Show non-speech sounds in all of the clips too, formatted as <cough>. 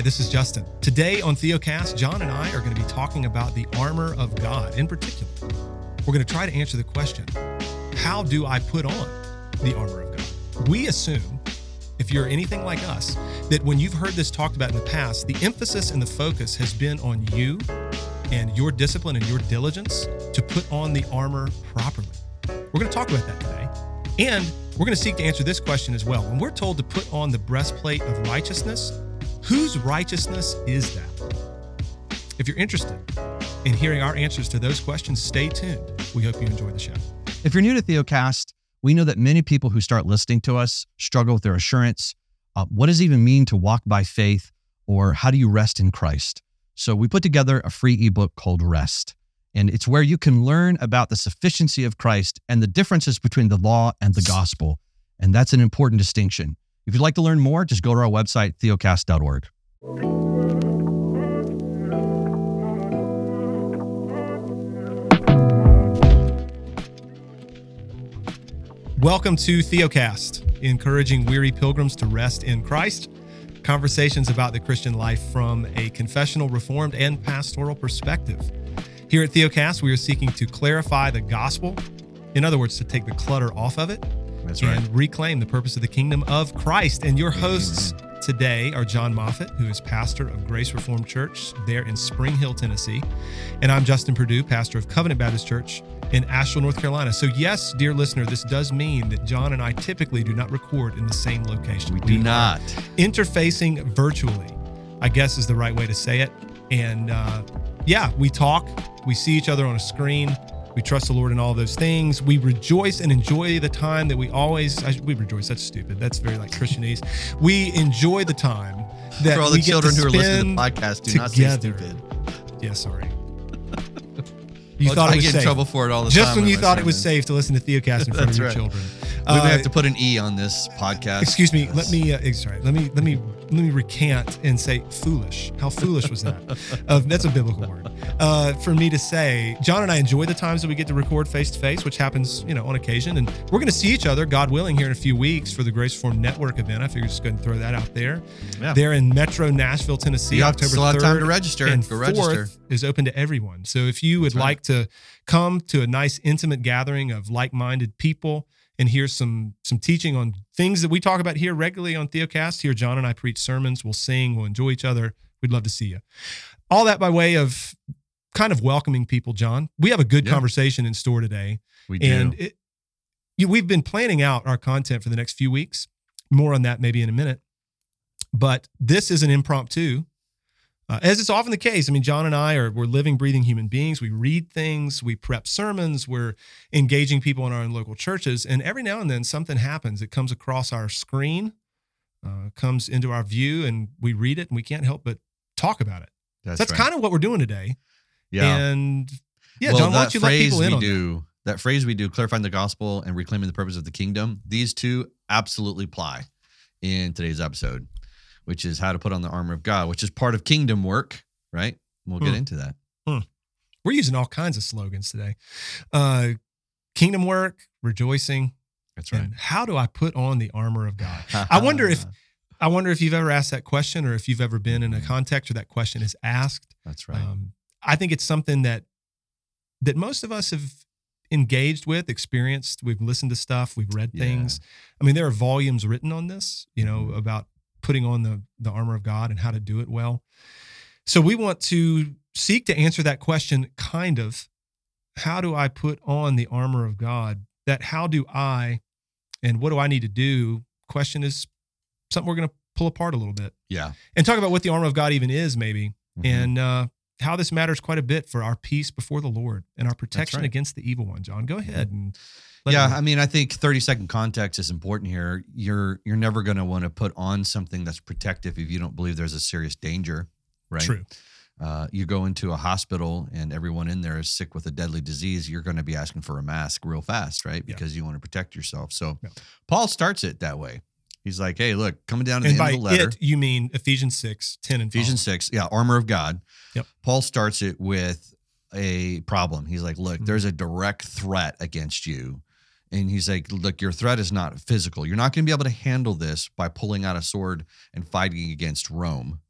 Hi, this is Justin. Today on Theocast, Jon and I are going to be talking about the armor of God. In particular, we're going to try to answer the question how do I put on the armor of God? We assume, if you're anything like us, that when you've heard this talked about in the past, the emphasis and the focus has been on you and your discipline and your diligence to put on the armor properly. We're going to talk about that today. And we're going to seek to answer this question as well. When we're told to put on the breastplate of righteousness, whose righteousness is that? If you're interested in hearing our answers to those questions, stay tuned. We hope you enjoy the show. If you're new to Theocast, we know that many people who start listening to us struggle with their assurance. Uh, what does it even mean to walk by faith, or how do you rest in Christ? So we put together a free ebook called Rest. And it's where you can learn about the sufficiency of Christ and the differences between the law and the gospel. And that's an important distinction. If you'd like to learn more, just go to our website, theocast.org. Welcome to Theocast, encouraging weary pilgrims to rest in Christ. Conversations about the Christian life from a confessional, reformed, and pastoral perspective. Here at Theocast, we are seeking to clarify the gospel. In other words, to take the clutter off of it That's and reclaim the purpose of the kingdom of Christ. And your hosts today are Jon Moffitt, who is pastor of Grace Reformed Church there in Spring Hill, Tennessee. And I'm Justin Perdue, pastor of Covenant Baptist Church in Asheville, North Carolina. So, yes, dear listener, this does mean that Jon and I typically do not record in the same location. We do are not. interfacing virtually, I guess is the right way to say it. And uh, yeah, we talk, we see each other on a screen. We trust the Lord in all those things. We rejoice and enjoy the time that we always. I, we rejoice. That's stupid. That's very like Christianese. We enjoy the time that For all we the get children who are listening to the podcast, do not say together. stupid. Yeah, sorry. <laughs> You Well, thought I it was get safe. in trouble for it all the Just time. Just when you thought it was safe to listen to Theocast in front of your right. children. We Uh, have to put an E on this podcast. Excuse me. Let me. Uh, sorry. Let me. Let me. Let me recant and say foolish. How foolish was that? <laughs> uh, that's a biblical word. Uh, for me to say, Jon and I enjoy the times that we get to record face to face, which happens, you know, on occasion, and we're going to see each other, God willing, here in a few weeks for the Grace Reformed Network event. I figure just go ahead and throw that out there. Yeah. They're in Metro Nashville, Tennessee, You October still have 3rd time to register. and Go 4th register. is open to everyone. So if you would right. like to come to a nice intimate gathering of like-minded people and hear some some teaching on things that we talk about here regularly on Theocast, here Jon and I preach sermons, we'll sing, we'll enjoy each other. We'd love to see you. All that by way of kind of welcoming people, Jon. We have a good Yeah. conversation in store today. we do. And it, you, we've been planning out our content for the next few weeks. More on that maybe in a minute. But this is an impromptu, uh, as is often the case. I mean, Jon and I are we're living, breathing human beings. We read things, we prep sermons, we're engaging people in our own local churches, and every now and then something happens. It comes across our screen, uh, comes into our view, and we read it, and we can't help but talk about it. that's so that's right. kind of what we're doing today. yeah. And yeah, well, Jon, why don't you let people in on that? do, that phrase we do, clarifying the gospel and reclaiming the purpose of the kingdom, these two absolutely apply in today's episode, which is how to put on the armor of God, which is part of kingdom work, right? We'll get Hmm. into that. We're using all kinds of slogans today. Uh, kingdom work, rejoicing, That's right. and how do I put on the armor of God? <laughs> I wonder if I wonder if you've ever asked that question, or if you've ever been in a context where that question is asked. That's right. Um, I think it's something that that most of us have engaged with, experienced. We've listened to stuff, we've read Yeah. things. I mean, there are volumes written on this, you know, Mhm. about putting on the the armor of God and how to do it well. So we want to seek to answer that question kind of how do I put on the armor of God? That how do I and what do I need to do? Question is something we're going to pull apart a little bit yeah. and talk about what the armor of God even is, maybe, Mhm. and uh, how this matters quite a bit for our peace before the Lord and our protection right. against the evil one. Jon, go ahead and let yeah, I mean, I think 30 second context is important here. You're you're never going to want to put on something that's protective if you don't believe there's a serious danger, right? true. Uh, you go into a hospital and everyone in there is sick with a deadly disease, you're going to be asking for a mask real fast, right? Yeah. Because you want to protect yourself. So Yeah. Paul starts it that way. He's like, hey, look, coming down to And the end of the letter. it, you mean Ephesians 6, 10 and Ephesians following. 6, yeah, armor of God. Yep. Paul starts it with a problem. He's like, look, Mhm. there's a direct threat against you. And he's like, look, your threat is not physical. You're not going to be able to handle this by pulling out a sword and fighting against Rome.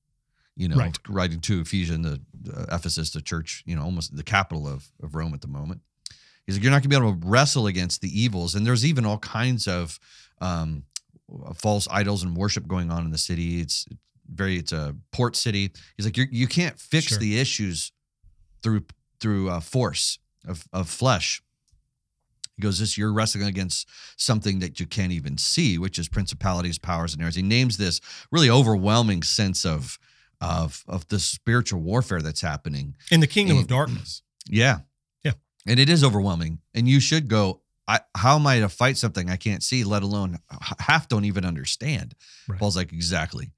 you know, Right. writing to Ephesians, the uh, Ephesus, the church, you know, almost the capital of, of Rome at the moment. He's like, you're not going to be able to wrestle against the evils. And there's even all kinds of um, false idols and worship going on in the city. It's very, it's a port city. He's like, you're, you can't fix Sure. the issues through through uh, force of, of flesh. He goes, this you're wrestling against something that you can't even see, which is principalities, powers, and errors. He names this really overwhelming sense of of of the spiritual warfare that's happening. In the kingdom And- of darkness. Yeah. Yeah. And it is overwhelming. And you should go, I, how am I to fight something I can't see, let alone half don't even understand? Right. Paul's like, exactly.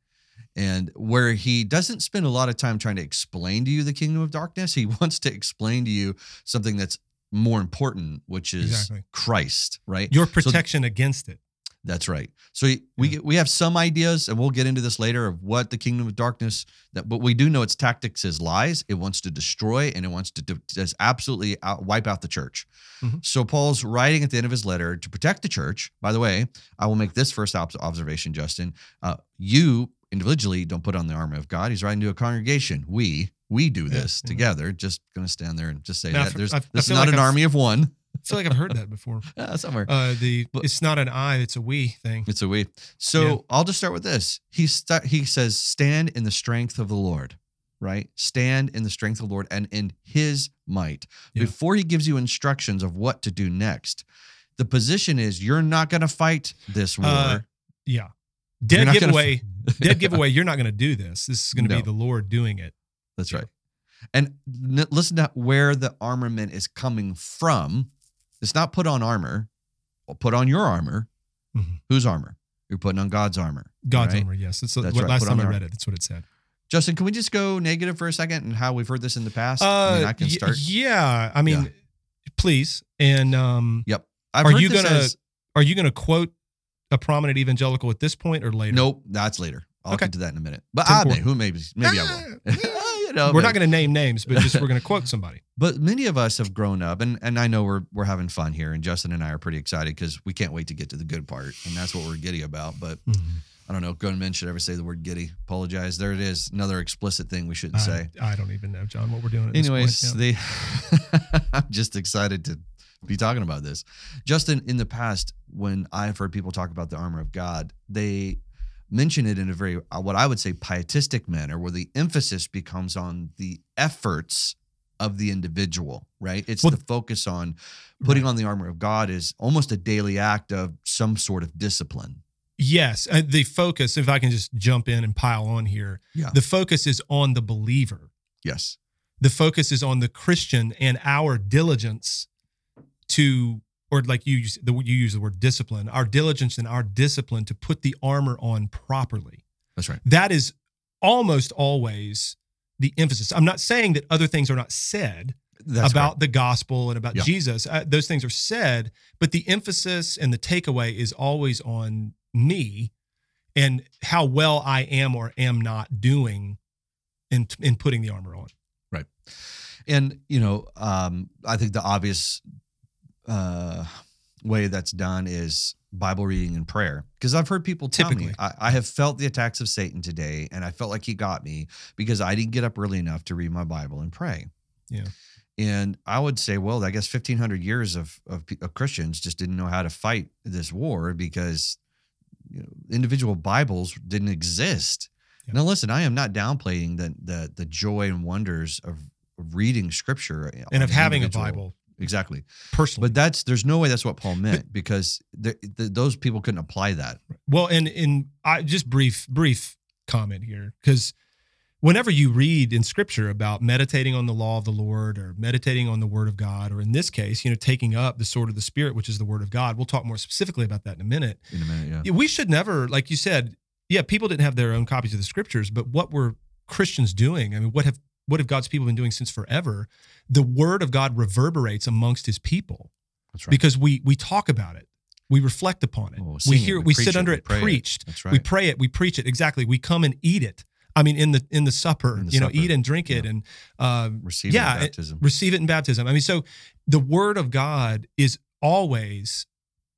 And where he doesn't spend a lot of time trying to explain to you the kingdom of darkness, he <laughs> wants to explain to you something that's more important, which is Exactly. Christ, right? Your So- protection against it. That's right. So we we, Yeah. get, we have some ideas, and we'll get into this later of what the kingdom of darkness. That, but we do know its tactics is lies. It wants to destroy, and it wants to just absolutely out, wipe out the church. Mhm. So Paul's writing at the end of his letter to protect the church. By the way, I will make this first ob- observation, Justin. Uh, you individually don't put on the armor of God. He's writing to a congregation. We we do this yeah. together. Just going to stand there and just say Now, that there's I- I this is not like an I've- army of one. I feel like I've heard that before. <laughs> Uh, somewhere. Uh, the But- it's not an I, it's a we thing. It's a we. So Yeah. I'll just start with this. He sta- he says, "Stand in the strength of the Lord." Right? Stand in the strength of the Lord and in His might. Yeah. Before He gives you instructions of what to do next, the position is you're not going to fight this war. Uh, Yeah. Dead giveaway. dead <laughs> giveaway. You're not going to do this. This is going to No. be the Lord doing it. That's right. And n- listen to where the armament is coming from. It's not put on armor. Well, put on your armor. Mhm. Whose armor? You're putting on God's armor. God's right? armor. Yes. That's, That's what right. last Put time I read it. That's what it said. Justin, can we just go negative for a second and how we've heard this in the past? I mean, Uh, I can start. Yeah. I mean, please. And um, Yep. I've Are you gonna- as- are you going to quote a prominent evangelical at this point or later? nope, that's later. I'll Okay. get to that in a minute. But I may, important. who maybe maybe I will. <laughs> you know, We're but- not going to name names, but just we're going to quote somebody. <laughs> But many of us have grown up, and and I know we're we're having fun here, and Justin and I are pretty excited because we can't wait to get to the good part, and that's what we're giddy about. But mm-hmm. I don't know, grown men should ever say the word giddy. Apologize. There it is, another explicit thing we shouldn't say. I, I don't even know, Jon, what we're doing. Anyways. Yeah. the <laughs> I'm just excited to be talking about this. Justin, in the past, when I've heard people talk about the armor of God, they mention it in a very uh, what I would say pietistic manner, where the emphasis becomes on the efforts of the individual. Right? It's Well- the focus on putting on the armor of God is almost a daily act of some sort of discipline. Yes, uh, the focus. If I can just jump in and pile on here, Yeah. the focus is on the believer. Yes. The focus is on the Christian and our diligence to, or like you use the you use the word discipline. Our diligence and our discipline to put the armor on properly. That's right. That is almost always the emphasis. I'm not saying that other things are not said That's about the gospel and about Yeah. Jesus. Uh, those things are said, but the emphasis and the takeaway is always on me and how well I am or am not doing in in putting the armor on. Right. And you know um i think the obvious uh way that's done is bible reading and prayer. Because i've heard people tell me I, I have felt the attacks of satan today and i felt like he got me because i didn't get up early enough to read my bible and pray. Yeah. and i would say well i guess 1500 years of, of, of christians just didn't know how to fight this war because you know, individual bibles didn't exist. Yeah. now listen i am not downplaying the the, the joy and wonders of reading scripture And of having a Bible exactly personally. but that's there's no way that's what paul meant because the, the, those people couldn't apply that Well, and in I just brief brief comment here because whenever you read in Scripture about meditating on the law of the Lord or meditating on the Word of God, or in this case, you know, taking up the sword of the Spirit, which is the Word of God, we'll talk more specifically about that in a minute. in a minute Yeah, We should never, like you said, yeah, people didn't have their own copies of the Scriptures, but what were Christians doing? I mean, what have what have God's people been doing since forever? The Word of God reverberates amongst His people that's right because we we talk about it, we reflect upon it, Oh, we sing it, hear, we we, sit it, under it, pray it. preached. that's We pray it, we preach it. Exactly. We come and eat it. I mean, in the in the supper, In the you know, supper. eat and drink it, Yeah. and uh, receive yeah, baptism receive it in baptism. I mean, so the Word of God is always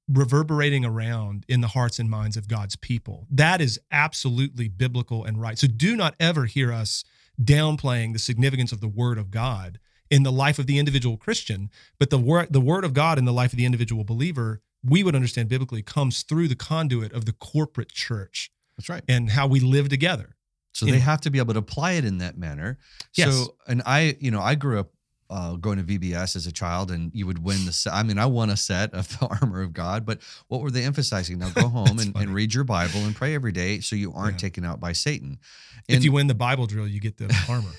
reverberating around in the hearts and minds of God's people. That is absolutely biblical and right. So do not ever hear us downplaying the significance of the word of God in the life of the individual Christian, but the word the word of God in the life of the individual believer, we would understand biblically comes through the conduit of the corporate church That's right. and how we live together. So you they have to be able to apply it in that manner. Yes. So, and I, you know, I grew up uh, going to VBS as a child, and you would win the set. I mean, I won a set of the <laughs> armor of God, but what were they emphasizing? Now go <laughs> home and, and read your Bible and pray every day, so you aren't Yeah. taken out by Satan. if you win the Bible drill, you get the <laughs> armor.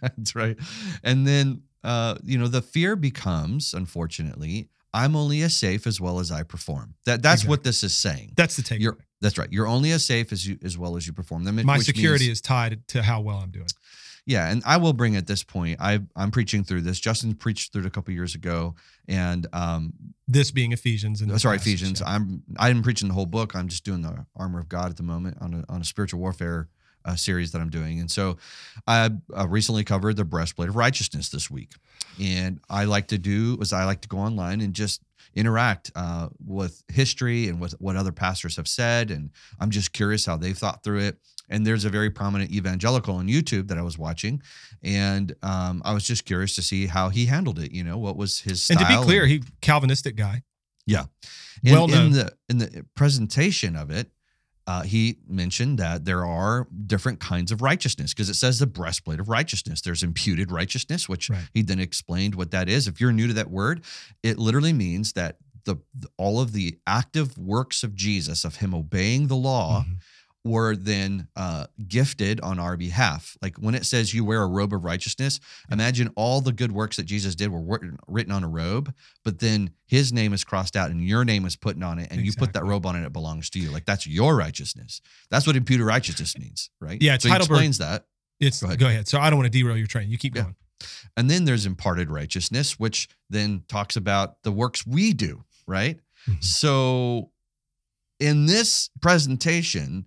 That's right. And then, uh, you know, the fear becomes, unfortunately, I'm only as safe as well as I perform. That that's what this is saying. That's the takeaway. You're that's right. You're only as safe as you as well as you perform them. My security means- is tied to how well I'm doing. Yeah, and I will bring at this point. I I'm preaching through this. Justin preached through it a couple years ago, and um, This being Ephesians and right, passage, Ephesians. yeah. I'm I'm preaching the whole book. I'm just doing the armor of God at the moment on a on a spiritual warfare uh, series that I'm doing, and so I uh, recently covered the breastplate of righteousness this week, and I like to do is I like to go online and just interact uh, with history and with what other pastors have said, and I'm just curious how they've thought through it. And there's a very prominent evangelical on YouTube that I was watching, and um, I was just curious to see how he handled it. You know, what was his And to be clear, he Calvinistic guy. in, well in known. the in the presentation of it, uh, he mentioned that there are different kinds of righteousness because it says the breastplate of righteousness. There's imputed righteousness, which Right. he then explained what that is. If you're new to that word, it literally means that the all of the active works of Jesus of him obeying the law Mhm. Were then uh, gifted on our behalf. Like when it says you wear a robe of righteousness, imagine all the good works that Jesus did were written, written on a robe, but then his name is crossed out and your name is put on it, and you put that robe on it, it belongs to you. Like that's your righteousness. That's what imputed righteousness means, right? Yeah, so he Heidelberg- explains that. It's Go go ahead. ahead. So I don't want to derail your train. You keep Yeah. going. And then there's imparted righteousness, which then talks about the works we do, right? Mhm. So in this presentation,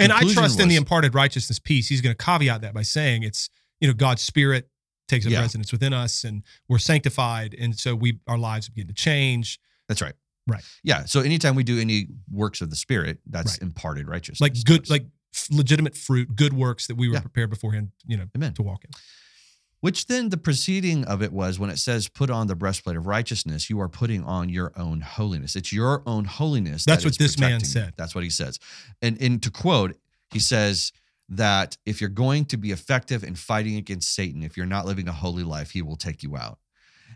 And I trust in the imparted righteousness piece. He's going to caveat that by saying it's, you know, God's spirit takes up Yeah. residence within us and we're sanctified. And so we our lives begin to change. That's right. Right. Yeah. So anytime we do any works of the spirit, that's Right. imparted righteousness. Like good, like legitimate fruit, good works that we were Yeah. prepared beforehand, you know, Amen. to walk in. Which then the proceeding of it was when it says, put on the breastplate of righteousness, you are putting on your own holiness. It's your own holiness. That's that what is this man protecting said. That's what he says. And, and to quote, he says that if you're going to be effective in fighting against Satan, if you're not living a holy life, he will take you out.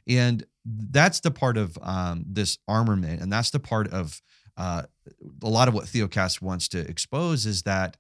And that's the part of um, this armament. And that's the part of uh, a lot of what Theocast wants to expose is that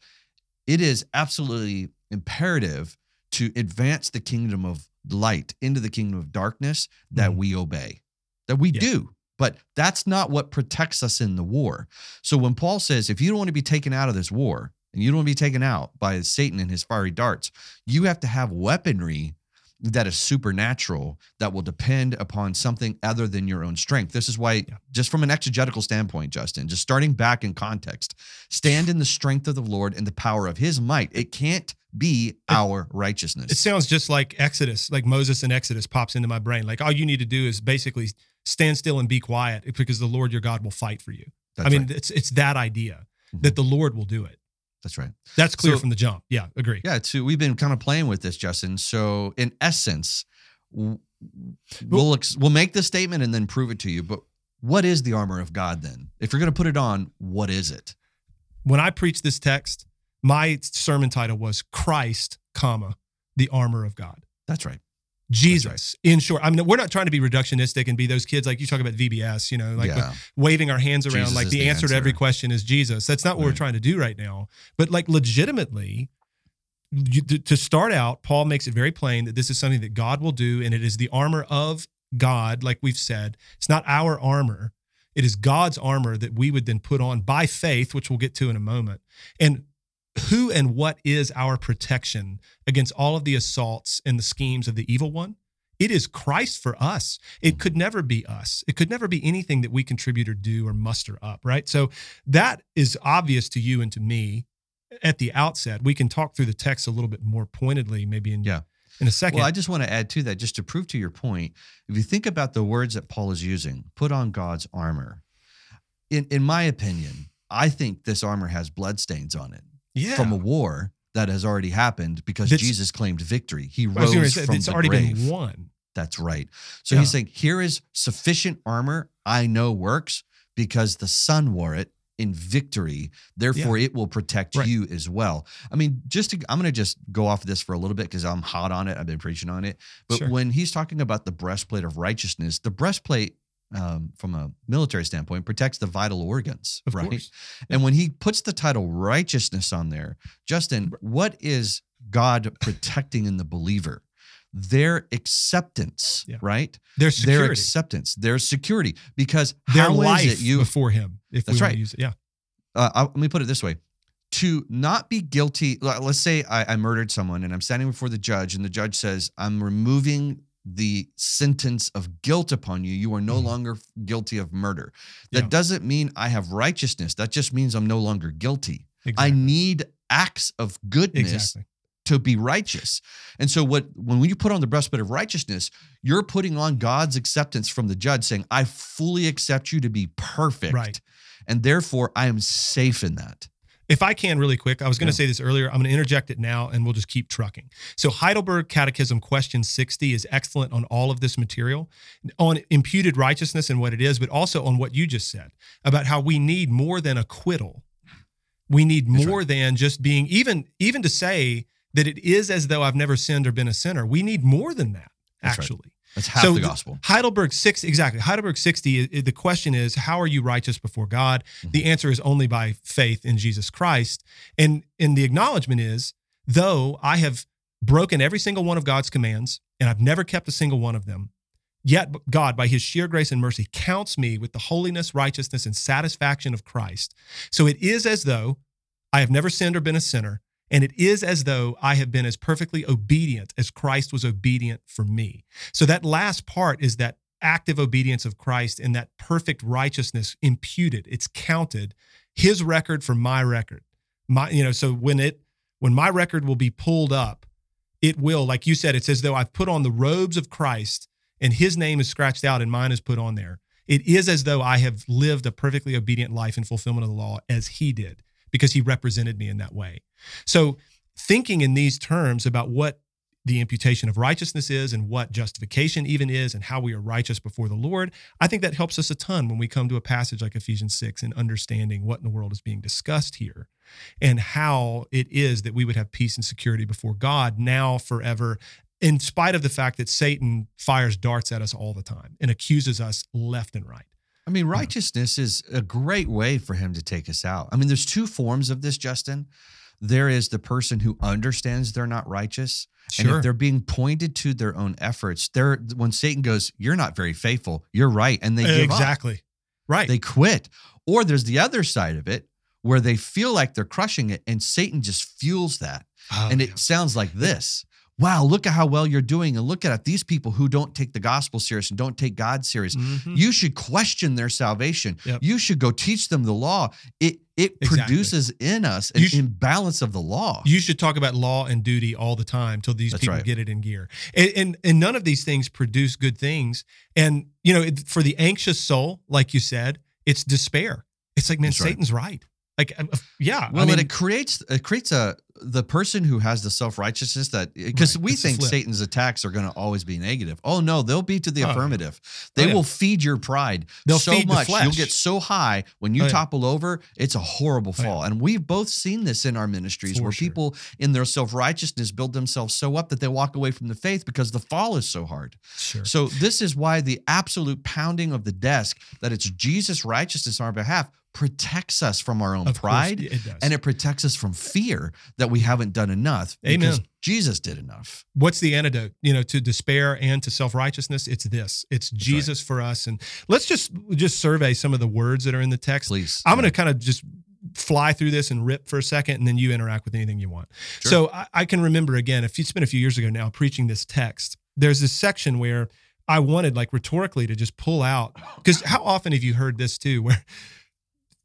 it is absolutely imperative to advance the kingdom of light into the kingdom of darkness that Mhm. we obey, that we Yeah. do. But that's not what protects us in the war. So when Paul says, if you don't want to be taken out of this war and you don't want to be taken out by Satan and his fiery darts, you have to have weaponry that is supernatural that will depend upon something other than your own strength. This is why, Yeah. just from an exegetical standpoint, Justin, just starting back in context, stand in the strength of the Lord and the power of his might. It can't be our righteousness. It sounds just like Exodus, like Moses and Exodus pops into my brain. Like all you need to do is basically stand still and be quiet because the Lord your God will fight for you. That's I mean, right. it's it's that idea Mhm. that the Lord will do it. That's right. That's clear So- from the jump. Yeah, agree. Yeah, so we've been kind of playing with this, Justin. So in essence, we'll ex- we'll make this statement and then prove it to you. But what is the armor of God then? If you're going to put it on, what is it? When I preached this text, my sermon title was Christ, comma, the armor of God. That's right. Jesus, in short. I mean, we're not trying to be reductionistic and be those kids like you talk about VBS, you know, like yeah, waving our hands around Jesus like the, the answer, to every question is Jesus. That's not what we're trying to do right now. But like legitimately, you, to start out, Paul makes it very plain that this is something that God will do, and it is the armor of God, like we've said. It's not our armor. It is God's armor that we would then put on by faith, which we'll get to in a moment. And who and what is our protection against all of the assaults and the schemes of the evil one? It is Christ for us. It could never be us. It could never be anything that we contribute or do or muster up, right? So that is obvious to you and to me at the outset. We can talk through the text a little bit more pointedly, maybe in Yeah. in a second. Well, I just want to add to that, just to prove to your point. If you think about the words that Paul is using, put on God's armor. in in my opinion, I think this armor has bloodstains on it Yeah. from a war that has already happened because That's- Jesus claimed victory. He I was gonna rose say, from it's the already grave. been won. That's right. So Yeah. he's saying, here is sufficient armor I know works because the son wore it in victory. Therefore, it will protect Right. you as well. I mean, just to, I'm going to just go off of this for a little bit because I'm hot on it. I've been preaching on it. But Sure. when he's talking about the breastplate of righteousness, the breastplate, um, from a military standpoint, protects the vital organs, Of right? course. And when he puts the title righteousness on there, Justin, what is God protecting in the believer? Their acceptance, Yeah. right? Their security. acceptance, their security. Because Their how is life it you? before him, if That's we right. use it. Yeah. Uh, I- let me put it this way: to not be guilty. Let's say I, I murdered someone and I'm standing before the judge, and the judge says, "I'm removing." The sentence of guilt upon you, you are no Mhm. longer guilty of murder. That Yeah. doesn't mean I have righteousness. That just means I'm no longer guilty. I need acts of goodness exactly. to be righteous. And so what when you put on the breastplate of righteousness, you're putting on God's acceptance from the judge saying, "I fully accept you to be perfect." Right. And therefore I am safe in that. If I can, really quick, I was going to Yeah. say this earlier. I'm going to interject it now and we'll just keep trucking. So, Heidelberg Catechism question 60 is excellent on all of this material, on imputed righteousness and what it is, but also on what you just said about how we need more than acquittal. We need That's more than just being, even, even to say that it is as though I've never sinned or been a sinner. We need more than that, That's right. That's half So the gospel. Heidelberg 6 exactly. Heidelberg 60 the question is how are you righteous before God? Mhm. The answer is only by faith in Jesus Christ. And and the acknowledgement is though I have broken every single one of God's commands and I've never kept a single one of them, yet God by his sheer grace and mercy counts me with the holiness, righteousness and satisfaction of Christ. So it is as though I have never sinned or been a sinner. And it is as though I have been as perfectly obedient as Christ was obedient for me. So that last part is that active obedience of Christ and that perfect righteousness imputed. It's counted his record for my record. My, you know, so when it when my record will be pulled up, it will, like you said, it's as though I've put on the robes of Christ and his name is scratched out and mine is put on there. It is as though I have lived a perfectly obedient life in fulfillment of the law as he did, because he represented me in that way. So thinking in these terms about what the imputation of righteousness is and what justification even is and how we are righteous before the Lord, I think that helps us a ton when we come to a passage like Ephesians 6 and understanding what in the world is being discussed here and how it is that we would have peace and security before God now forever in spite of the fact that Satan fires darts at us all the time and accuses us left and right. I mean, hmm. righteousness is a great way for him to take us out. I mean, there's two forms of this, Justin. There is the person who understands they're not righteous. And if they're being pointed to their own efforts, they're when Satan goes, You're not very faithful, you're right. And they give up. exactly. Right. They quit. Or there's the other side of it where they feel like they're crushing it and Satan just fuels that. Oh, and yeah. it sounds like this. Wow, look at how well you're doing. And look at these people who don't take the gospel serious and don't take God serious. Mhm. You should question their salvation. Yep. You should go teach them the law. It it Exactly. produces in us an should- imbalance of the law. You should talk about law and duty all the time till these That's people right. get it in gear. And, and and none of these things produce good things. And you know, it, for the anxious soul, like you said, it's despair. It's like, man, That's right. Satan's right. Like, uh, yeah. well, I mean, it creates it creates a the person who has the self righteousness that because Right, we think. Satan's attacks are going to always be negative. Oh no, they'll be to the Oh, yeah. affirmative. They Oh, yeah. will feed your pride They'll so much. You'll get so high when you Oh, yeah. topple over. It's a horrible Oh, yeah. fall, and we've both seen this in our ministries For where sure. people in their self righteousness build themselves so up that they walk away from the faith because the fall is so hard. sure. So this is why the absolute pounding of the desk that it's Jesus' righteousness on our behalf protects us from our own Of course, pride it does. and it protects us from fear that we haven't done enough because Amen. Jesus did enough. what's the antidote you know to despair and to self-righteousness it's this it's jesus for us and let's just just survey some of the words that are in the text Please. i'm going to kind of just fly through this and rip for a second and then you interact with anything you want Sure. so I, I can remember again if it's been a few years ago now preaching this text there's this section where i wanted like rhetorically to just pull out because how often have you heard this too where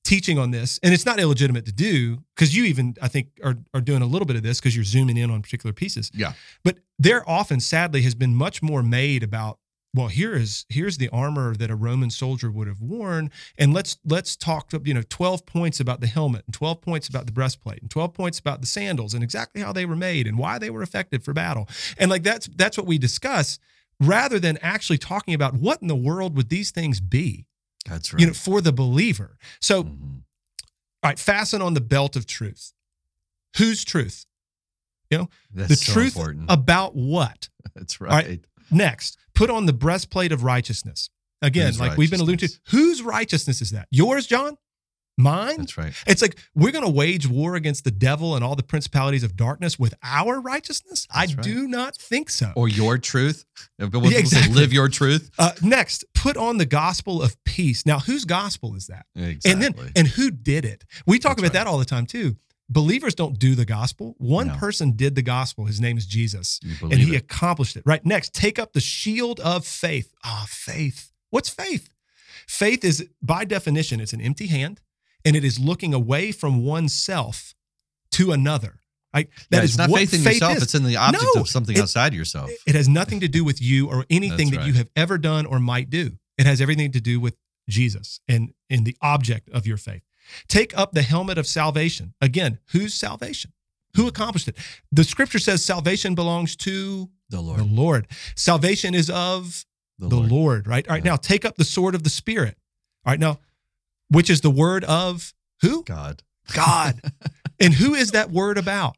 teaching on this and it's not illegitimate to do because you even i think are, are doing a little bit of this because you're zooming in on particular pieces. Yeah. but there often sadly has been much more made about well here is here's the armor that a roman soldier would have worn and let's let's talk you know 12 points about the helmet and 12 points about the breastplate and 12 points about the sandals and exactly how they were made and why they were effective for battle. And like that's that's what we discuss rather than actually talking about what in the world would these things be That's right. you know for the believer so Mhm. all right fasten on the belt of truth whose truth You know, That's the so truth important. about what <laughs> That's right. right. Next, put on the breastplate of righteousness. Again, Whose like we've been alluding to, whose righteousness is that? Yours, Jon? Mine? That's right. It's like we're going to wage war against the devil and all the principalities of darkness with our righteousness? I right. do not think so. Or your truth. Yeah, <laughs> exactly. live your truth. Uh, next, put on the gospel of peace. Now, whose gospel is that? Exactly. And then, and who did it? We talk That's about right. that all the time too. Believers don't do the gospel. One No. person did the gospel. His name is Jesus. and he it. accomplished it. Right. Next, take up the shield of faith. Ah, faith. What's faith? Faith is, by definition, it's an empty hand and it is looking away from oneself to another. Right? yeah, That is it's not faith in yourself. is. It's in the object No, of something it- outside yourself. It has nothing to do with you or anything That's that you have ever done or might do. It has everything to do with Jesus and, and the object of your faith. Take up the helmet of salvation. Again, whose salvation? Who accomplished it? The scripture says salvation belongs to the Lord. the Lord. Salvation is of The, the Lord. Lord. right? All right, Yeah. now take up the sword of the Spirit. All right, now, which is the word of who? God. God. <laughs> and who is that word about?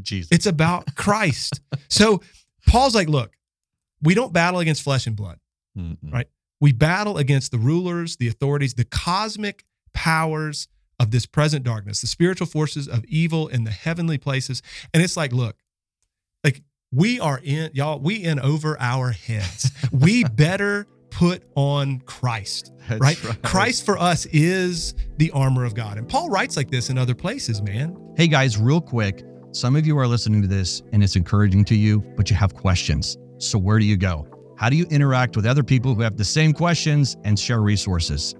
Jesus. It's about Christ. So Paul's like, look, we don't battle against flesh and blood. Mm-mm. Right. We battle against the rulers, the authorities, the cosmic powers of this present darkness, the spiritual forces of evil in the heavenly places. And it's like, look, like we are in, y'all, we in over our heads. we <laughs> better put on Christ, <laughs> That's right? Christ for us is the armor of God. And Paul writes like this in other places, man. Hey guys, real quick, some of you are listening to this and it's encouraging to you, but you have questions. So where do you go? How do you interact with other people who have the same questions and share resources?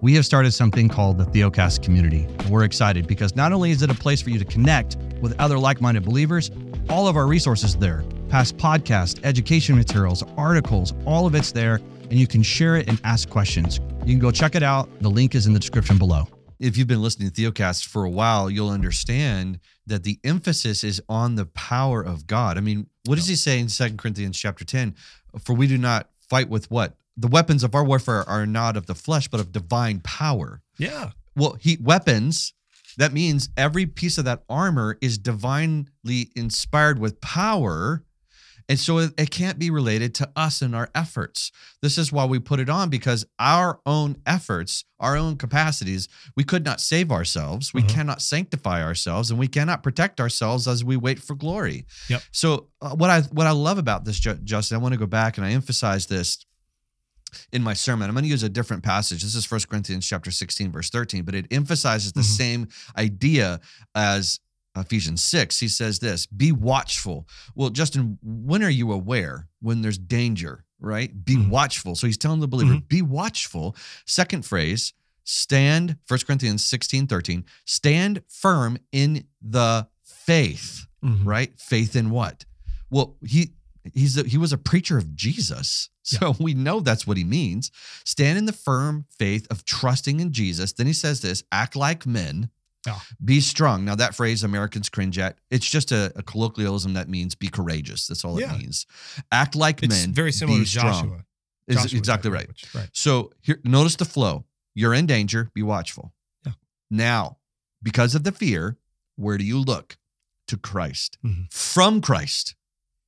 We have started something called the Theocast community. We're excited because not only is it a place for you to connect with other like minded believers, all of our resources there past podcasts, education materials, articles, all of it's there, and you can share it and ask questions. You can go check it out. The link is in the description below. if you've been listening to Theocast for a while, you'll understand that the emphasis is on the power of God. I mean, what does he say in Second Corinthians chapter 10? For we do not fight with what? The weapons of our warfare are not of the flesh, but of divine power. Yeah. Well, he weapons, that means every piece of that armor is divinely inspired with power. And so it, can't be related to us and our efforts. This is why we put it on because our own efforts, our own capacities, we could not save ourselves. We Mhm. cannot sanctify ourselves and we cannot protect ourselves as we wait for glory. Yep. So uh, what I what I love about this Justin, I want to go back and I emphasize this in my sermon. I'm going to use a different passage. This is 1 Corinthians chapter 16 verse 13, but it emphasizes the Mhm. same idea as Ephesians 6. He says this, be watchful. Well, Justin, when are you aware when there's danger, right? Be Mhm. watchful. So he's telling the believer, be watchful. Second phrase, stand 1 Corinthians 16 13, stand firm in the faith Mhm. right? Faith in what? Well, he he's a, he was a preacher of Jesus, so <laughs> we know that's what he means. Stand in the firm faith of trusting in Jesus. Then he says this: act like men. Yeah. Be strong. Now that phrase Americans cringe at. It's just a, a colloquialism that means be courageous. That's all Yeah. it means. Act like It's men. very similar be to strong. Joshua. Is Joshua exactly right. language. Right. So here, notice the flow. You're in danger. Be watchful. Yeah. Now, because of the fear, where do you look? To Christ. Mhm. From Christ,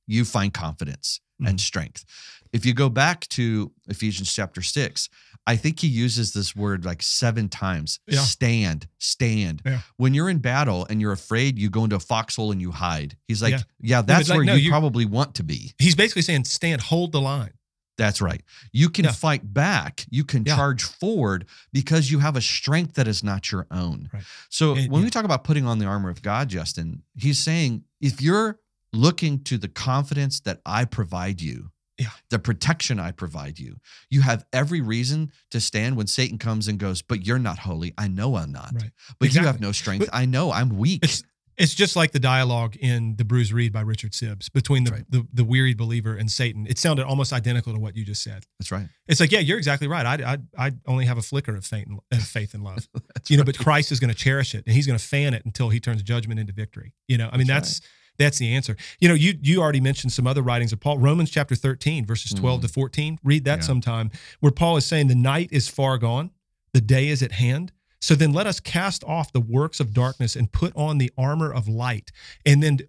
you find confidence and mm. strength. If you go back to Ephesians chapter six, I think he uses this word like seven times. Yeah. Stand, stand. Yeah. When you're in battle and you're afraid, you go into a foxhole and you hide. He's like, Yeah. yeah, that's like, where no, you you- probably want to be. He's basically saying, stand, hold the line. That's right. You can Yeah. fight back. You can Yeah. charge forward because you have a strength that is not your own. Right. So And- when yeah. we talk about putting on the armor of God, Justin, he's saying if you're looking to the confidence that I provide you, Yeah. the protection I provide you, you have every reason to stand when Satan comes and goes, but you're not holy. I know I'm not. Right. But you have no strength. But- I know I'm weak. It's It's just like the dialogue in The Bruised Reed by Richard Sibbes between the, right. the, the wearied believer and Satan. It sounded almost identical to what you just said. That's right. It's like, yeah, you're exactly right. I, I, I only have a flicker of faith and, faith and love, <laughs> you know, but Christ is going to cherish it and he's going to fan it until he turns judgment into victory. You know, I mean, That's that's, that's the answer. You know, you, you already mentioned some other writings of Paul, Romans chapter 13, verses mm-hmm. 12 to 14. Read that Yeah. sometime where Paul is saying the night is far gone. The day is at hand. So then let us cast off the works of darkness and put on the armor of light. And then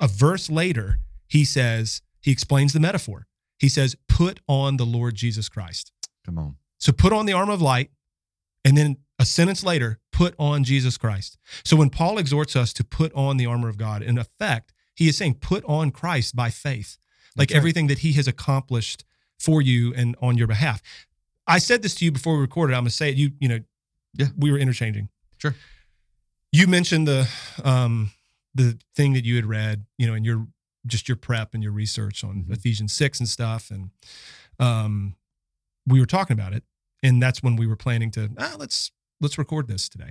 a verse later, he says, he explains the metaphor. He says, put on the Lord Jesus Christ. Come on. So put on the armor of light. And then a sentence later, put on Jesus Christ. So when Paul exhorts us to put on the armor of God, in effect, he is saying, put on Christ by faith, like right. everything that he has accomplished for you and on your behalf. I said this to you before we recorded. I'm going to say it. You, you know, Yeah. we were interchanging. Sure. You mentioned the, um, the thing that you had read, you know, in your just your prep and your research on Mhm. Ephesians six and stuff, and um, we were talking about it, and that's when we were planning to ah, let's let's record this today.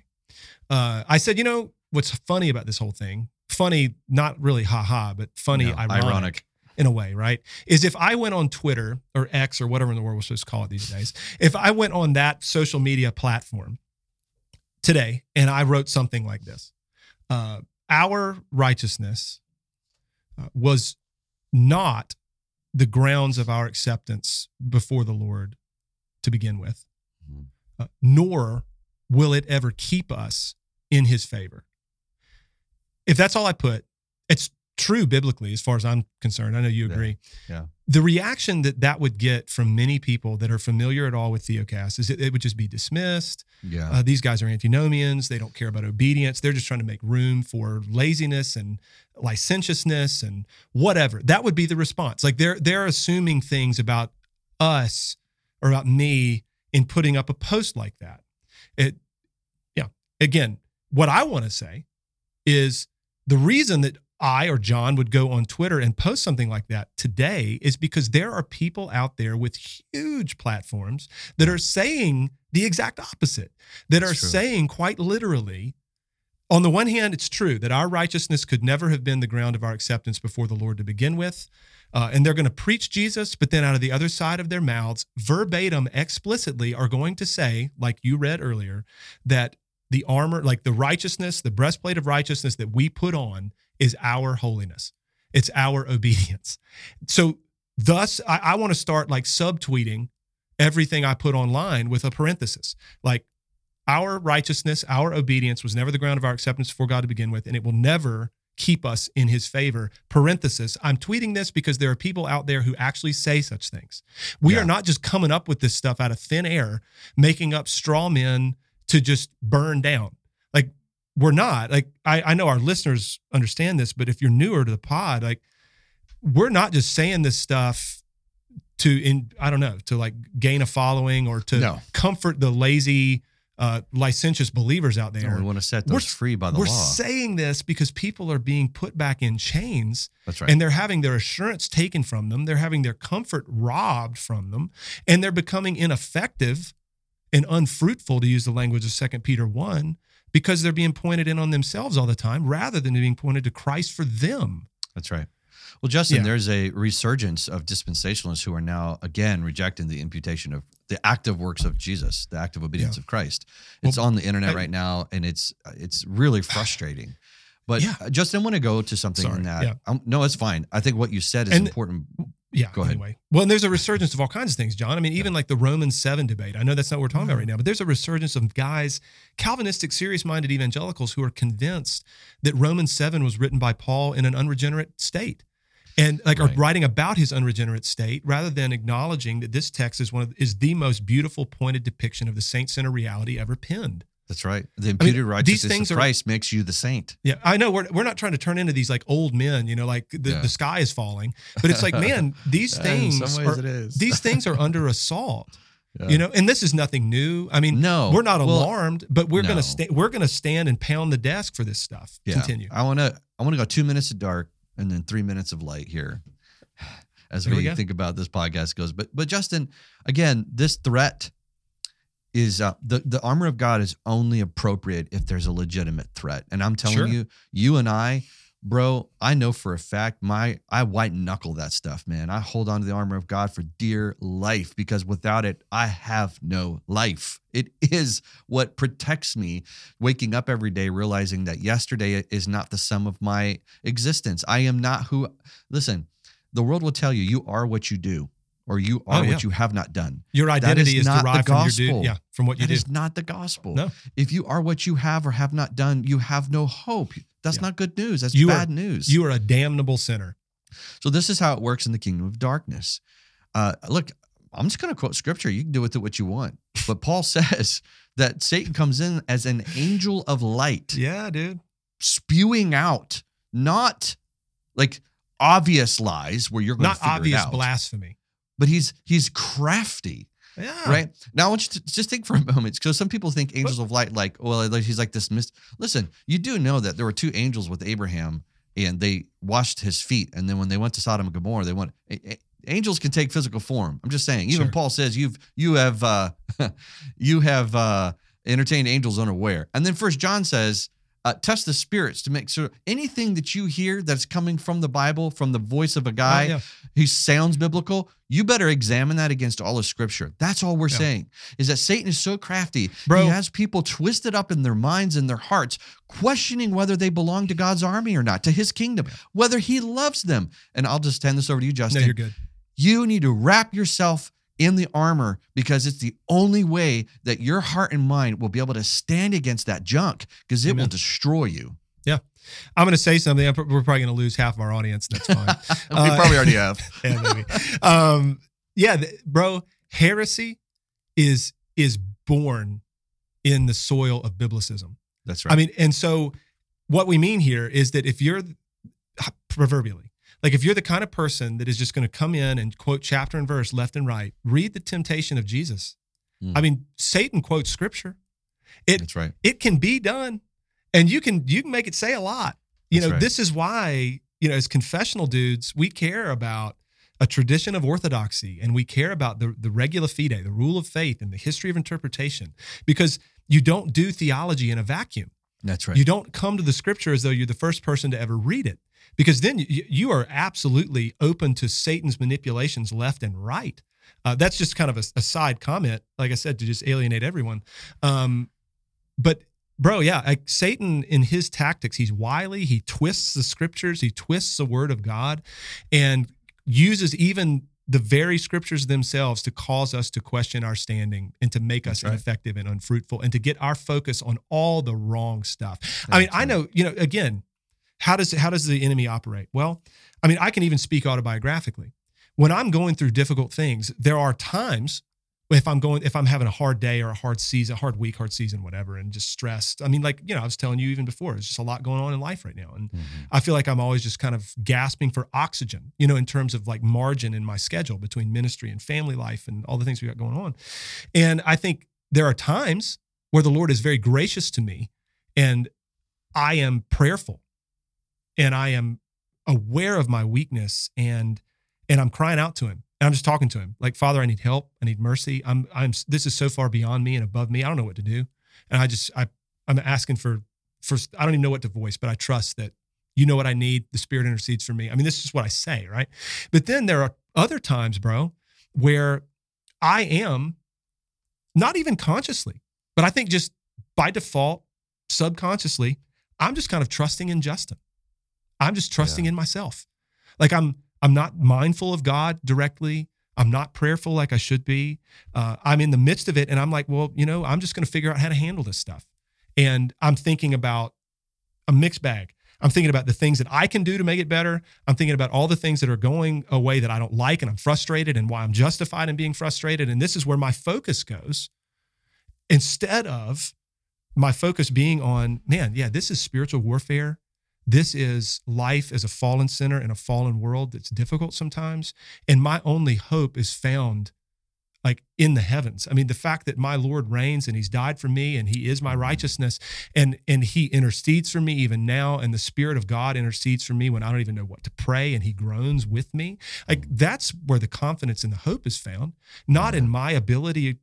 Uh, I said, you know, what's funny about this whole thing? Funny, not really ha ha, but funny, No, ironic, ironic. in a way, right? Is if I went on Twitter or X or whatever in the world we're supposed to call it these days, if I went on that social media platform today and I wrote something like this, uh, our righteousness uh, was not the grounds of our acceptance before the Lord to begin with, Mhm. uh, nor will it ever keep us in his favor. If that's all I put, it's true biblically as far as I'm concerned. I know you Yeah, agree. yeah. The reaction that that would get from many people that are familiar at all with Theocast is it, it would just be dismissed. Yeah. Uh, these guys are antinomians. They don't care about obedience. They're just trying to make room for laziness and licentiousness and whatever. That would be the response. Like they're they're assuming things about us or about me in putting up a post like that. It, yeah. Again, what I want to say is the reason that I or Jon would go on Twitter and post something like that today is because there are people out there with huge platforms that are saying the exact opposite, that That's are true. saying quite literally, on the one hand, it's true that our righteousness could never have been the ground of our acceptance before the Lord to begin with. Uh, and they're going to preach Jesus, but then out of the other side of their mouths, verbatim, explicitly, are going to say, like you read earlier, that the armor, like the righteousness, the breastplate of righteousness that we put on is our holiness. It's our <laughs> obedience. So, thus, I, I want to start like subtweeting everything I put online with a parenthesis. Like, our righteousness, our obedience was never the ground of our acceptance before God to begin with, and it will never keep us in his favor. Parenthesis, I'm tweeting this because there are people out there who actually say such things. We Yeah. are not just coming up with this stuff out of thin air, making up straw men to just burn down. Like, we're not. Like, I, I know our listeners understand this, but if you're newer to the pod, like, we're not just saying this stuff to in I don't know to like gain a following or to No. comfort the lazy uh licentious believers out there. No, we want to set We're- those free by the We're law. saying this because people are being put back in chains That's right. and they're having their assurance taken from them. They're having their comfort robbed from them and they're becoming ineffective and unfruitful, to use the language of Second Peter 1, because they're being pointed in on themselves all the time rather than being pointed to Christ for them. That's right. Well, Justin, Yeah. there's a resurgence of dispensationalists who are now again rejecting the imputation of the active works of Jesus, the active obedience Yeah. of Christ. It's Well, on the internet I- right now, and it's it's really <sighs> frustrating. But Yeah. uh, Justin, I want to go to something Sorry. in that. Yeah. Um, no, it's fine. I think what you said is And- important. Yeah. Go ahead. Anyway, well, and there's a resurgence of all kinds of things, Jon. I mean, even like the Roman seven debate. I know that's not what we're talking about mm-hmm. right now, but there's a resurgence of guys, Calvinistic, serious-minded evangelicals who are convinced that Romans seven was written by Paul in an unregenerate state, and like are writing about his unregenerate state rather than acknowledging that this text is one of is the most beautiful pointed depiction of the saint-centered reality ever penned. That's right. The imputed righteousness things of are- Christ makes you the saint. Yeah, I know we're we're not trying to turn into these like old men, you know, like the, Yeah. the sky is falling, but it's like, man, <laughs> these In things are, these things are under <laughs> assault. Yeah. You know, and this is nothing new. I mean, No. we're not Well, alarmed, but we're no. gonna stand. We're gonna stand and pound the desk for this stuff. Yeah. Continue. I want to I want to go 2 minutes of dark and then 3 minutes of light here. <sighs> As There we we, think about this podcast goes. But but Justin, again, this threat is uh, the the armor of God is only appropriate if there's a legitimate threat. And I'm telling Sure. you, you and I, bro, I know for a fact my I white knuckle that stuff, man. I hold on to the armor of God for dear life because without it, I have no life. It is what protects me waking up every day realizing that yesterday is not the sum of my existence. I am not who listen, the world will tell you you are what you do or you are Oh, yeah. what you have not done. Your identity is is, not the derived from your do, yeah, from what you That do. is not the gospel. No. If you are what you have or have not done, you have no hope. That's Yeah. not good news. That's You are- bad news. You are a damnable sinner. so this is how it works in the kingdom of darkness. Uh, look, I'm just going to quote scripture. You can do with it what you want. But Paul <laughs> says that Satan comes in as an angel of light, Yeah, dude. spewing out not like obvious lies where you're going Not to figure obvious it out, blasphemy. But he's he's crafty. Yeah. right now i want you to just think for a moment because some people think angels of light like well he's like this mist listen you do know that there were two angels with abraham and they washed his feet and then when they went to sodom and gomorrah they went angels can take physical form i'm just saying even Sure. paul says you've you have uh <laughs> you have uh entertained angels unaware and then first john says uh, test the spirits to make sure anything that you hear that's coming from the bible from the voice of a guy Oh, yeah. who sounds biblical, you better examine that against all of scripture. That's all we're Yeah. saying is that Satan is so crafty. Bro. He has people twisted up in their minds and their hearts, questioning whether they belong to God's army or not, to his kingdom, whether he loves them. And I'll just hand this over to you, Justin. No, Justin. you're good. you need to wrap yourself in the armor because it's the only way that your heart and mind will be able to stand against that junk because it will destroy you. Yeah. I'm going to say something. We're probably going to lose half of our audience. That's fine. <laughs> we Uh, probably already <laughs> have. yeah, maybe. Um, yeah, bro. Heresy is is born in the soil of biblicism. That's right. I mean, and so what we mean here is that if you're proverbially, like if you're the kind of person that is just going to come in and quote chapter and verse left and right, read the temptation of Jesus. Mm. I mean, Satan quotes scripture. It That's right. it can be done, and you can you can make it say a lot. You That's know, right. this is why you know as confessional dudes we care about a tradition of orthodoxy and we care about the the regula fidei, the rule of faith, and the history of interpretation because you don't do theology in a vacuum. That's right. You don't come to the scripture as though you're the first person to ever read it, because then you, you are absolutely open to Satan's manipulations left and right. Uh, that's just kind of a, a side comment, like I said, to just alienate everyone. Um, but bro, yeah, like Satan in his tactics, he's wily. He twists the scriptures, he twists the word of God, and uses even the very scriptures themselves to cause us to question our standing and to make us right. ineffective and unfruitful and to get our focus on all the wrong stuff. I mean, That's I know, you know, again, how does how does the enemy operate? Well, I mean, I can even speak autobiographically. When I'm going through difficult things, there are times if I'm going if I'm having a hard day or a hard season, a hard week, hard season, whatever, and just stressed. I mean, like, you know, I was telling you even before, there's just a lot going on in life right now. And Mhm. I feel like I'm always just kind of gasping for oxygen, you know, in terms of like margin in my schedule between ministry and family life and all the things we got going on. And I think there are times where the Lord is very gracious to me and I am prayerful and I am aware of my weakness and and I'm crying out to him. And I'm just talking to him like, Father, I need help. I need mercy. I'm I'm this is so far beyond me and above me. I don't know what to do. And I just I I'm asking for for I don't even know what to voice, but I trust that you know what I need. The Spirit intercedes for me. I mean, this is what I say, right? But then there are other times, bro, where I am not even consciously, but I think just by default, subconsciously, I'm just kind of trusting in Justin. I'm just trusting Yeah. in myself. Like I'm I'm not mindful of God directly. I'm not prayerful like I should be. Uh, I'm in the midst of it, and I'm like, well, you know, I'm just going to figure out how to handle this stuff. And I'm thinking about a mixed bag. I'm thinking about the things that I can do to make it better. I'm thinking about all the things that are going away that I don't like and I'm frustrated and why I'm justified in being frustrated. And this is where my focus goes instead of my focus being on, man, yeah, this is spiritual warfare. This is life as a fallen sinner in a fallen world that's difficult sometimes. And my only hope is found like in the heavens. I mean, the fact that my Lord reigns and he's died for me and he is my righteousness and and he intercedes for me even now and the spirit of God intercedes for me when I don't even know what to pray and he groans with me. Like that's where the confidence and the hope is found, not in mm-hmm. my ability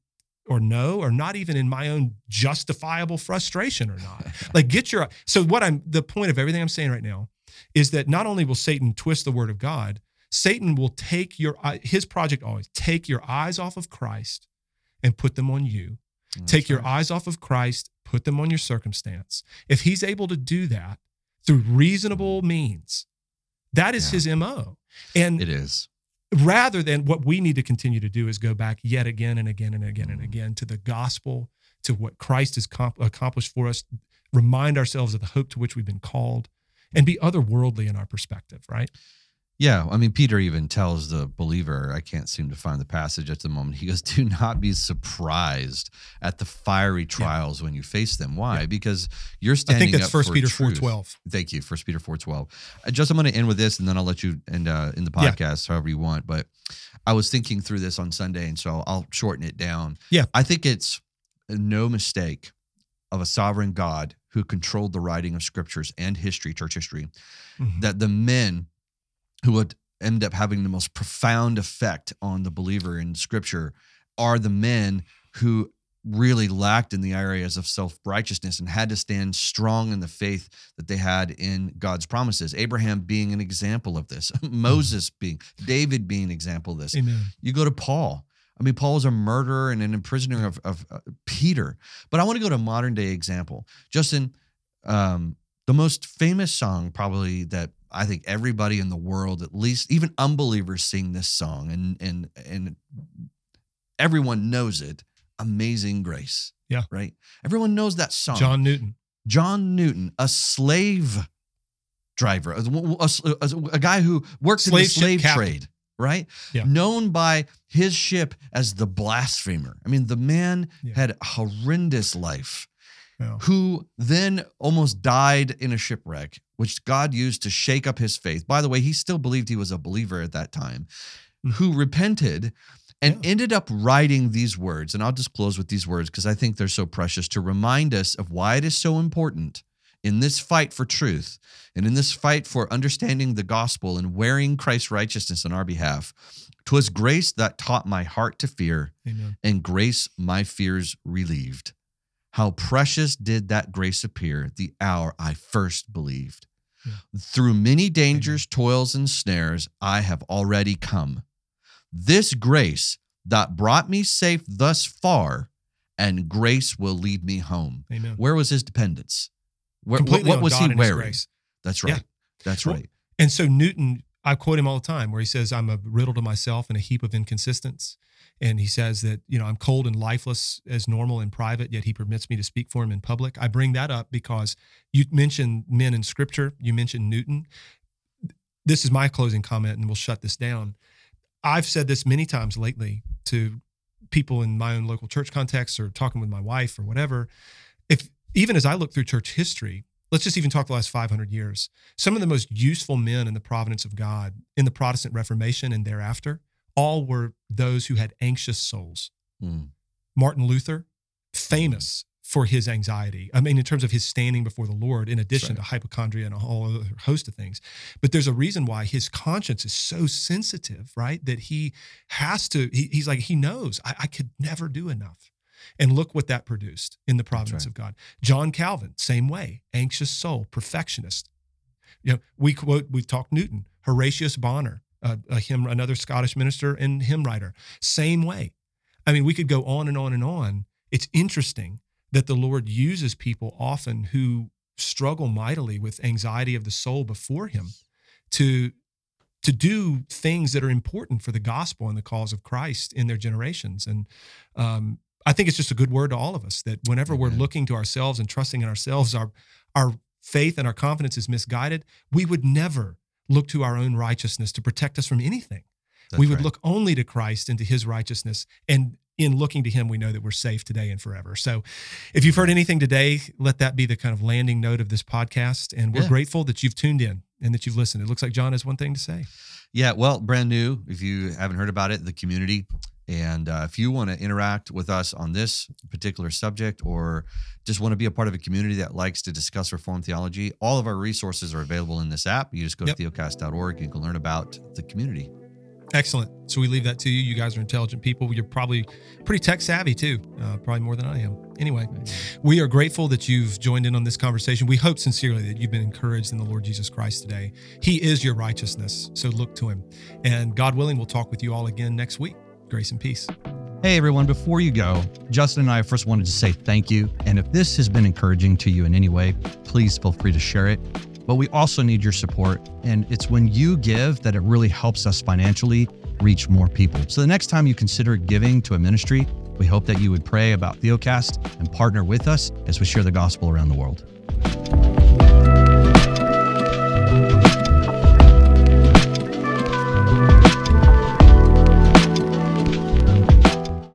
or no, or not even in my own justifiable frustration or not. <laughs> like get your so what I'm the point of everything I'm saying right now is that not only will Satan twist the word of God, Satan will take your his project always take your eyes off of Christ and put them on you. Mm, that's take your eyes off of Christ, put them on your circumstance. If he's able to do that through reasonable mm. means, that is Yeah. his MO. And It is. Rather than what we need to continue to do is go back yet again and again and again Mm. and again to the gospel, to what Christ has com- accomplished for us, remind ourselves of the hope to which we've been called, and be otherworldly in our perspective, right? Yeah, I mean, Peter even tells the believer, I can't seem to find the passage at the moment. He goes, Do not be surprised at the fiery trials when you face them. Why? Yeah. Because you're I standing think that's up First for Peter truth. 4.12. Thank you, First Peter four twelve. Uh, just I'm going to end with this, and then I'll let you end uh, in the Yeah. podcast however you want. But I was thinking through this on Sunday, and so I'll shorten it down. Yeah. I think it's no mistake of a sovereign God who controlled the writing of scriptures and history, church history, Mhm. that the men who would end up having the most profound effect on the believer in scripture are the men who really lacked in the areas of self-righteousness and had to stand strong in the faith that they had in God's promises. Abraham being an example of this, <laughs> Moses being, David being an example of this. Amen. You go to Paul. I mean, Paul is a murderer and an imprisoner of, of uh, Peter. But I want to go to a modern day example. Justin, um, the most famous song probably that I think everybody in the world, at least even unbelievers, sing this song, and and and everyone knows it. Amazing Grace. Yeah. Right. Everyone knows that song. John Newton. John Newton, a slave driver, a, a- a- a guy who worked in the Slave trade, right? Yeah. Known by his ship as the blasphemer. I mean, the man Yeah. had a horrendous life, Yeah. who then almost died in a shipwreck, which God used to shake up his faith. By the way, he still believed he was a believer at that time, Mhm. who repented and Yeah. ended up writing these words. And I'll just close with these words because I think they're so precious to remind us of why it is so important in this fight for truth and in this fight for understanding the gospel and wearing Christ's righteousness on our behalf. 'Twas grace that taught my heart to fear, Amen. and grace my fears relieved. How precious did that grace appear the hour I first believed. Yeah. Through many dangers, toils, and snares, I have already come. This grace that brought me safe thus far, and grace will lead me home. Amen. Where was his dependence? Where, what, what was God he wearing? That's right. That's Well, right. And so Newton, I quote him all the time where he says, I'm a riddle to myself and a heap of inconsistence. And he says that, you know, I'm cold and lifeless as normal in private, yet he permits me to speak for him in public. I bring that up because you mentioned men in scripture, you mentioned Newton. This is my closing comment, and we'll shut this down. I've said this many times lately to people in my own local church context or talking with my wife or whatever. If even as I look through church history, let's just even talk the last 500 years some of the most useful men in the providence of God in the Protestant Reformation and thereafter all were those who had anxious souls. Mm. Martin Luther, famous for his anxiety. I mean, in terms of his standing before the Lord, in addition right. to hypochondria and a whole other host of things. But there's a reason why his conscience is so sensitive, right? That he has to, he, he's like, he knows I, I could never do enough. And look what that produced in the providence right. of God. John Calvin, same way, anxious soul, perfectionist. You know, we quote, we've talked Newton, Horatius Bonner, uh, a hymn, another Scottish minister and hymn writer, same way. I mean, we could go on and on and on. It's interesting that the Lord uses people often who struggle mightily with anxiety of the soul before Him to to do things that are important for the gospel and the cause of Christ in their generations. And um, I think it's just a good word to all of us that whenever we're looking to ourselves and trusting in ourselves, our our faith and our confidence is misguided. We would never look to our own righteousness to protect us from anything That's we would right. look only to Christ and to his righteousness. And in looking to him, we know that we're safe today and forever. So if you've heard anything today, let that be the kind of landing note of this podcast. And we're Yeah. grateful that you've tuned in and that you've listened. It looks like Jon has one thing to say. Yeah, well, brand new. If you haven't heard about it, the community. And uh, if you want to interact with us on this particular subject or just want to be a part of a community that likes to discuss Reformed theology, all of our resources are available in this app. You just go Yep. to theocast.org. You can learn about the community. Excellent. So we leave that to you. You guys are intelligent people. You're probably pretty tech savvy too, uh, probably more than I am. Anyway, we are grateful that you've joined in on this conversation. We hope sincerely that you've been encouraged in the Lord Jesus Christ today. He is your righteousness. So look to him. And God willing, we'll talk with you all again next week. Grace and peace. Hey everyone, before you go, Justin and I first wanted to say thank you. And if this has been encouraging to you in any way, please feel free to share it. But we also need your support. And it's when you give that it really helps us financially reach more people. So the next time you consider giving to a ministry, we hope that you would pray about Theocast and partner with us as we share the gospel around the world.